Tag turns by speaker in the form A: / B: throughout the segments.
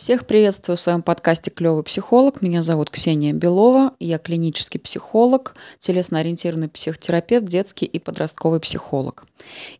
A: Всех приветствую в своем подкасте «Клевый психолог». Меня зовут Ксения Белова. Я клинический психолог, телесно-ориентированный психотерапевт, детский и подростковый психолог.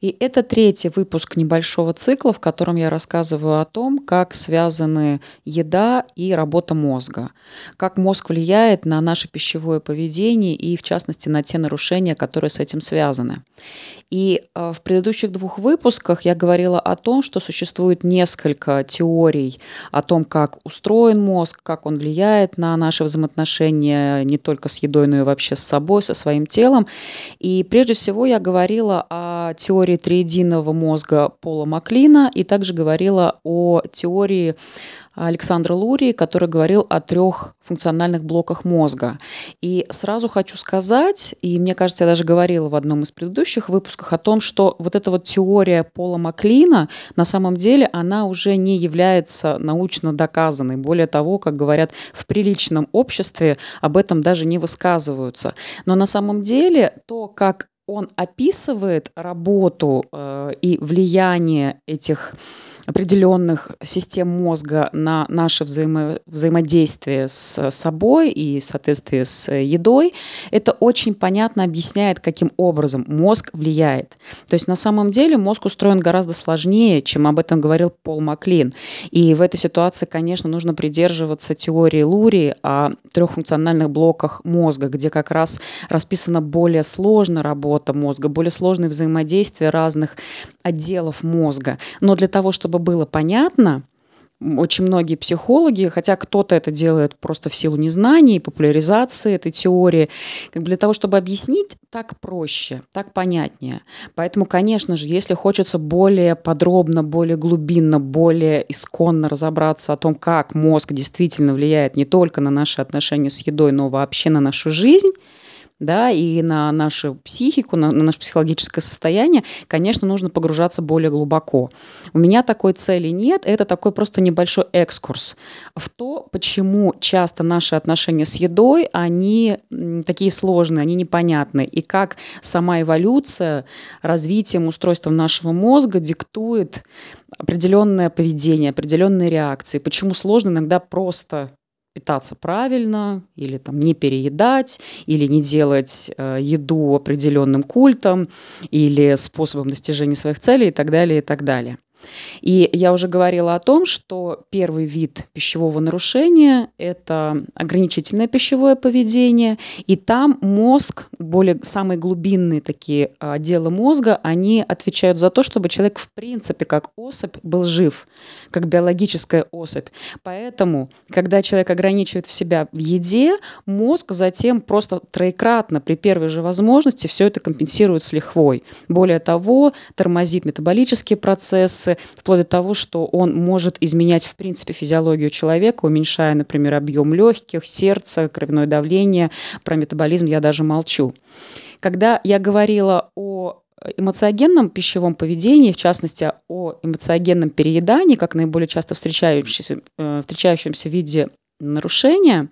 A: И это третий выпуск небольшого цикла, в котором я рассказываю о том, как связаны еда и работа мозга, как мозг влияет на наше пищевое поведение и, в частности, на те нарушения, которые с этим связаны. И э, в предыдущих двух выпусках я говорила о том, что существует несколько теорий о том, как устроен мозг, как он влияет на наши взаимоотношения не только с едой, но и вообще с собой, со своим телом. И прежде всего я говорила о теории триединого мозга Пола Маклина и также говорила о теории Александра Лурии, который говорил о трех функциональных блоках мозга. И сразу хочу сказать, и мне кажется, я даже говорила в одном из предыдущих выпусков о том, что вот эта вот теория Пола Маклина, на самом деле, она уже не является научно доказанной. Более того, как говорят в приличном обществе, об этом даже не высказываются. Но на самом деле то, как он описывает работу э, и влияние этих определенных систем мозга на наше взаимо взаимодействие с собой и в соответствии с едой, это очень понятно объясняет, каким образом мозг влияет. То есть на самом деле мозг устроен гораздо сложнее, чем об этом говорил Пол Маклин. И в этой ситуации, конечно, нужно придерживаться теории Лури о трех функциональных блоках мозга, где как раз расписана более сложная работа мозга, более сложное взаимодействие разных отделов мозга. Но для того, чтобы было понятно, очень многие психологи, хотя кто-то это делает просто в силу незнаний, популяризации этой теории, как для того, чтобы объяснить, так проще, так понятнее. Поэтому, конечно же, если хочется более подробно, более глубинно, более исконно разобраться о том, как мозг действительно влияет не только на наши отношения с едой, но вообще на нашу жизнь, да, и на нашу психику, на, на наше психологическое состояние, конечно, нужно погружаться более глубоко. У меня такой цели нет, это такой просто небольшой экскурс в то, почему часто наши отношения с едой, они такие сложные, они непонятны, и как сама эволюция развитием, устройством нашего мозга диктует определенное поведение, определенные реакции, почему сложно иногда просто питаться правильно, или там не переедать, или не делать э, еду определенным культом, или способом достижения своих целей и так далее, и так далее. И я уже говорила о том, что первый вид пищевого нарушения – это ограничительное пищевое поведение, и там мозг, более самые глубинные такие а, отделы мозга, они отвечают за то, чтобы человек в принципе как особь был жив, как биологическая особь. Поэтому, когда человек ограничивает в себя в еде, мозг затем просто троекратно при первой же возможности все это компенсирует с лихвой. Более того, тормозит метаболические процессы, процессы, вплоть до того, что он может изменять, в принципе, физиологию человека, уменьшая, например, объем легких, сердца, кровяное давление. Про метаболизм я даже молчу. Когда я говорила о эмоциогенном пищевом поведении, в частности, о эмоциогенном переедании, как наиболее часто встречающемся, э, встречающемся виде нарушения,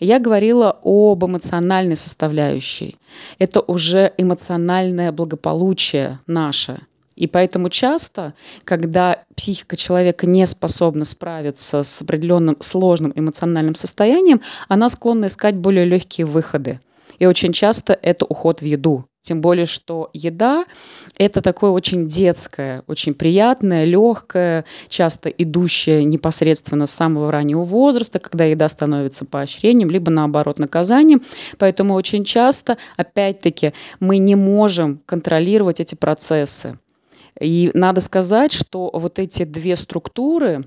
A: я говорила об эмоциональной составляющей. Это уже эмоциональное благополучие наше – и поэтому часто, когда психика человека не способна справиться с определенным сложным эмоциональным состоянием, она склонна искать более легкие выходы. И очень часто это уход в еду. Тем более, что еда – это такое очень детское, очень приятное, легкое, часто идущее непосредственно с самого раннего возраста, когда еда становится поощрением, либо наоборот наказанием. Поэтому очень часто, опять-таки, мы не можем контролировать эти процессы. И надо сказать, что вот эти две структуры,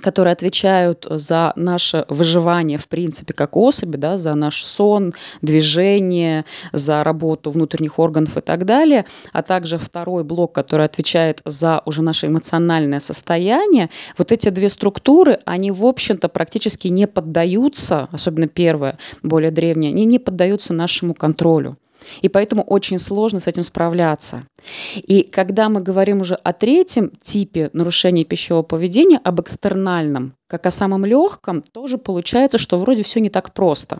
A: которые отвечают за наше выживание, в принципе, как особи, да, за наш сон, движение, за работу внутренних органов и так далее, а также второй блок, который отвечает за уже наше эмоциональное состояние, вот эти две структуры, они, в общем-то, практически не поддаются, особенно первая, более древняя, они не поддаются нашему контролю. И поэтому очень сложно с этим справляться. И когда мы говорим уже о третьем типе нарушения пищевого поведения, об экстернальном, как о самом легком, тоже получается, что вроде все не так просто.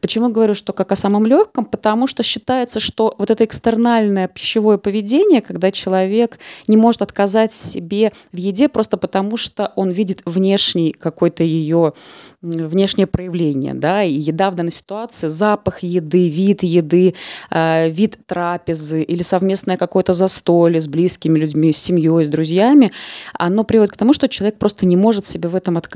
A: Почему говорю, что как о самом легком? Потому что считается, что вот это экстернальное пищевое поведение, когда человек не может отказать себе в еде просто потому, что он видит внешний какой-то ее внешнее проявление, да, и еда в данной ситуации, запах еды, вид еды, э, вид трапезы или совместное какое-то застолье с близкими людьми, с семьей, с друзьями, оно приводит к тому, что человек просто не может себе в этом отказать.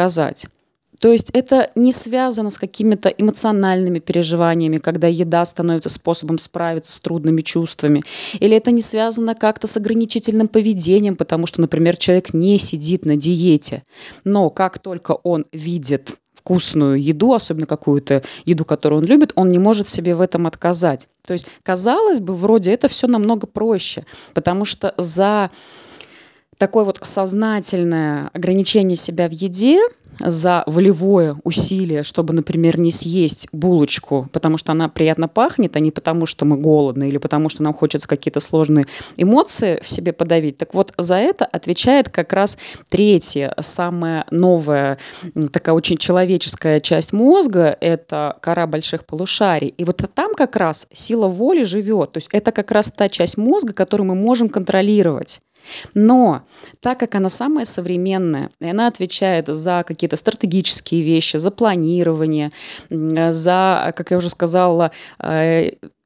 A: То есть это не связано с какими-то эмоциональными переживаниями, когда еда становится способом справиться с трудными чувствами. Или это не связано как-то с ограничительным поведением, потому что, например, человек не сидит на диете. Но как только он видит вкусную еду, особенно какую-то еду, которую он любит, он не может себе в этом отказать. То есть, казалось бы, вроде это все намного проще, потому что за такое вот сознательное ограничение себя в еде за волевое усилие, чтобы, например, не съесть булочку, потому что она приятно пахнет, а не потому, что мы голодны или потому, что нам хочется какие-то сложные эмоции в себе подавить. Так вот, за это отвечает как раз третья, самая новая, такая очень человеческая часть мозга, это кора больших полушарий. И вот там как раз сила воли живет. То есть это как раз та часть мозга, которую мы можем контролировать. Но так как она самая современная, и она отвечает за какие-то стратегические вещи, за планирование, за, как я уже сказала,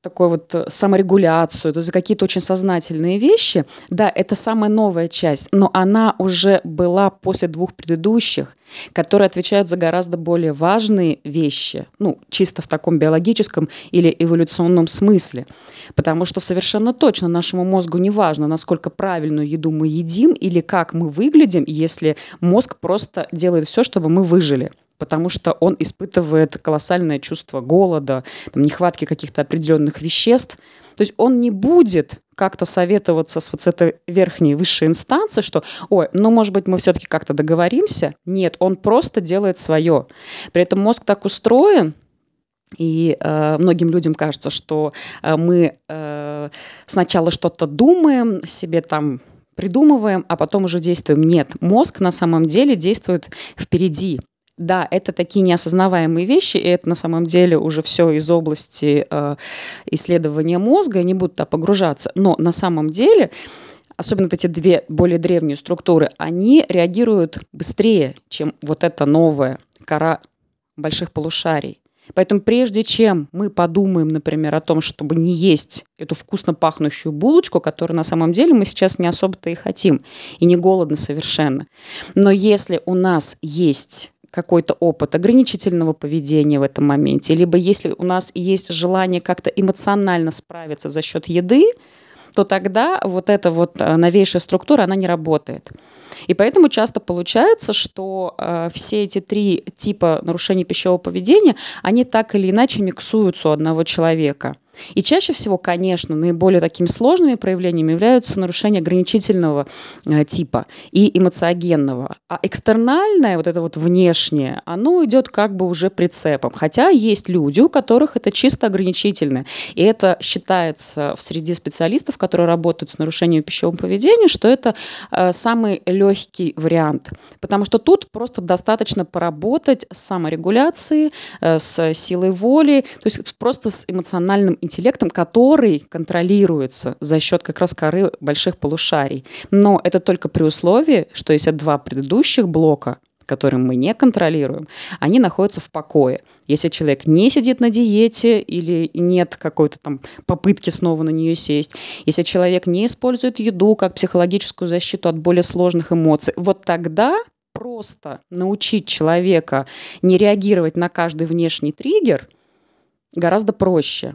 A: такой вот э, саморегуляцию, то есть какие-то очень сознательные вещи. Да, это самая новая часть, но она уже была после двух предыдущих, которые отвечают за гораздо более важные вещи, ну, чисто в таком биологическом или эволюционном смысле. Потому что совершенно точно нашему мозгу не важно, насколько правильную еду мы едим или как мы выглядим, если мозг просто делает все, чтобы мы выжили потому что он испытывает колоссальное чувство голода, там, нехватки каких-то определенных веществ. То есть он не будет как-то советоваться с вот этой верхней высшей инстанцией, что, ой, ну, может быть, мы все-таки как-то договоримся. Нет, он просто делает свое. При этом мозг так устроен, и э, многим людям кажется, что э, мы э, сначала что-то думаем, себе там придумываем, а потом уже действуем. Нет, мозг на самом деле действует впереди да, это такие неосознаваемые вещи, и это на самом деле уже все из области э, исследования мозга, не буду туда погружаться. Но на самом деле особенно вот эти две более древние структуры, они реагируют быстрее, чем вот эта новая кора больших полушарий. Поэтому прежде чем мы подумаем, например, о том, чтобы не есть эту вкусно пахнущую булочку, которую на самом деле мы сейчас не особо-то и хотим, и не голодны совершенно. Но если у нас есть какой-то опыт ограничительного поведения в этом моменте, либо если у нас есть желание как-то эмоционально справиться за счет еды, то тогда вот эта вот э, новейшая структура, она не работает. И поэтому часто получается, что э, все эти три типа нарушений пищевого поведения, они так или иначе миксуются у одного человека – и чаще всего, конечно, наиболее такими сложными проявлениями являются нарушения ограничительного э, типа и эмоциогенного. А экстернальное, вот это вот внешнее, оно идет как бы уже прицепом. Хотя есть люди, у которых это чисто ограничительное. И это считается в среде специалистов, которые работают с нарушением пищевого поведения, что это э, самый легкий вариант. Потому что тут просто достаточно поработать с саморегуляцией, э, с силой воли, то есть просто с эмоциональным интеллектом, который контролируется за счет как раз коры больших полушарий. Но это только при условии, что если два предыдущих блока которые мы не контролируем, они находятся в покое. Если человек не сидит на диете или нет какой-то там попытки снова на нее сесть, если человек не использует еду как психологическую защиту от более сложных эмоций, вот тогда просто научить человека не реагировать на каждый внешний триггер гораздо проще.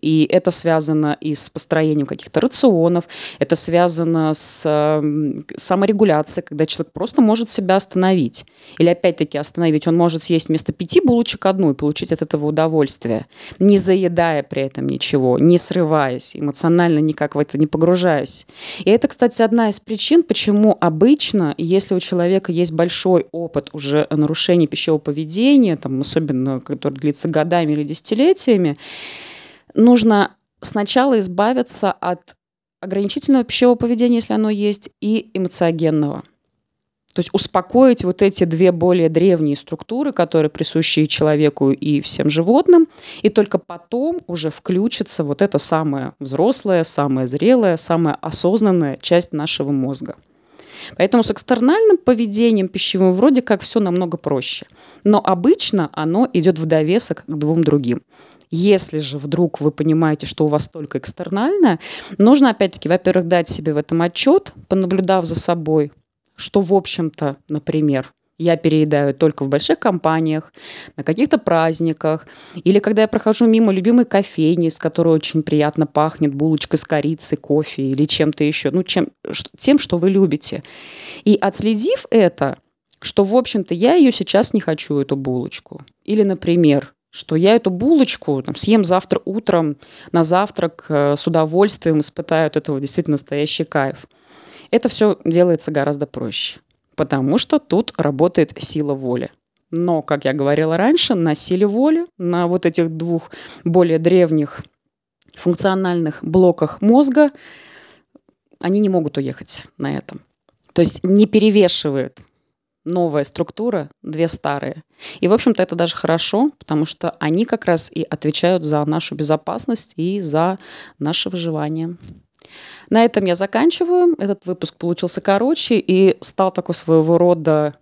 A: И это связано и с построением каких-то рационов, это связано с э, саморегуляцией, когда человек просто может себя остановить. Или опять-таки остановить. Он может съесть вместо пяти булочек одну и получить от этого удовольствие, не заедая при этом ничего, не срываясь, эмоционально никак в это не погружаясь. И это, кстати, одна из причин, почему обычно, если у человека есть большой опыт уже нарушения пищевого поведения, там, особенно который длится годами или десятилетиями, нужно сначала избавиться от ограничительного пищевого поведения, если оно есть, и эмоциогенного. То есть успокоить вот эти две более древние структуры, которые присущи человеку и всем животным, и только потом уже включится вот эта самая взрослая, самая зрелая, самая осознанная часть нашего мозга. Поэтому с экстернальным поведением пищевым вроде как все намного проще. Но обычно оно идет в довесок к двум другим. Если же вдруг вы понимаете, что у вас только экстернальное, нужно опять-таки, во-первых, дать себе в этом отчет, понаблюдав за собой, что, в общем-то, например, я переедаю только в больших компаниях, на каких-то праздниках, или когда я прохожу мимо любимой кофейни, с которой очень приятно пахнет булочкой с корицей, кофе или чем-то еще, ну, чем, тем, что вы любите. И отследив это, что, в общем-то, я ее сейчас не хочу, эту булочку. Или, например, что я эту булочку там, съем завтра утром на завтрак э, с удовольствием, испытаю от этого действительно настоящий кайф. Это все делается гораздо проще, потому что тут работает сила воли. Но, как я говорила раньше, на силе воли, на вот этих двух более древних функциональных блоках мозга, они не могут уехать на этом. То есть не перевешивает новая структура, две старые. И, в общем-то, это даже хорошо, потому что они как раз и отвечают за нашу безопасность и за наше выживание. На этом я заканчиваю. Этот выпуск получился короче и стал такой своего рода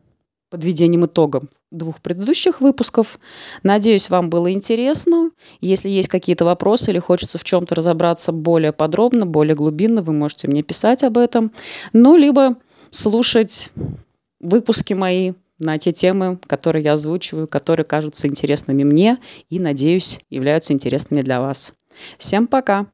A: подведением итогов двух предыдущих выпусков. Надеюсь, вам было интересно. Если есть какие-то вопросы или хочется в чем-то разобраться более подробно, более глубинно, вы можете мне писать об этом. Ну, либо слушать выпуски мои на те темы, которые я озвучиваю, которые кажутся интересными мне и, надеюсь, являются интересными для вас. Всем пока!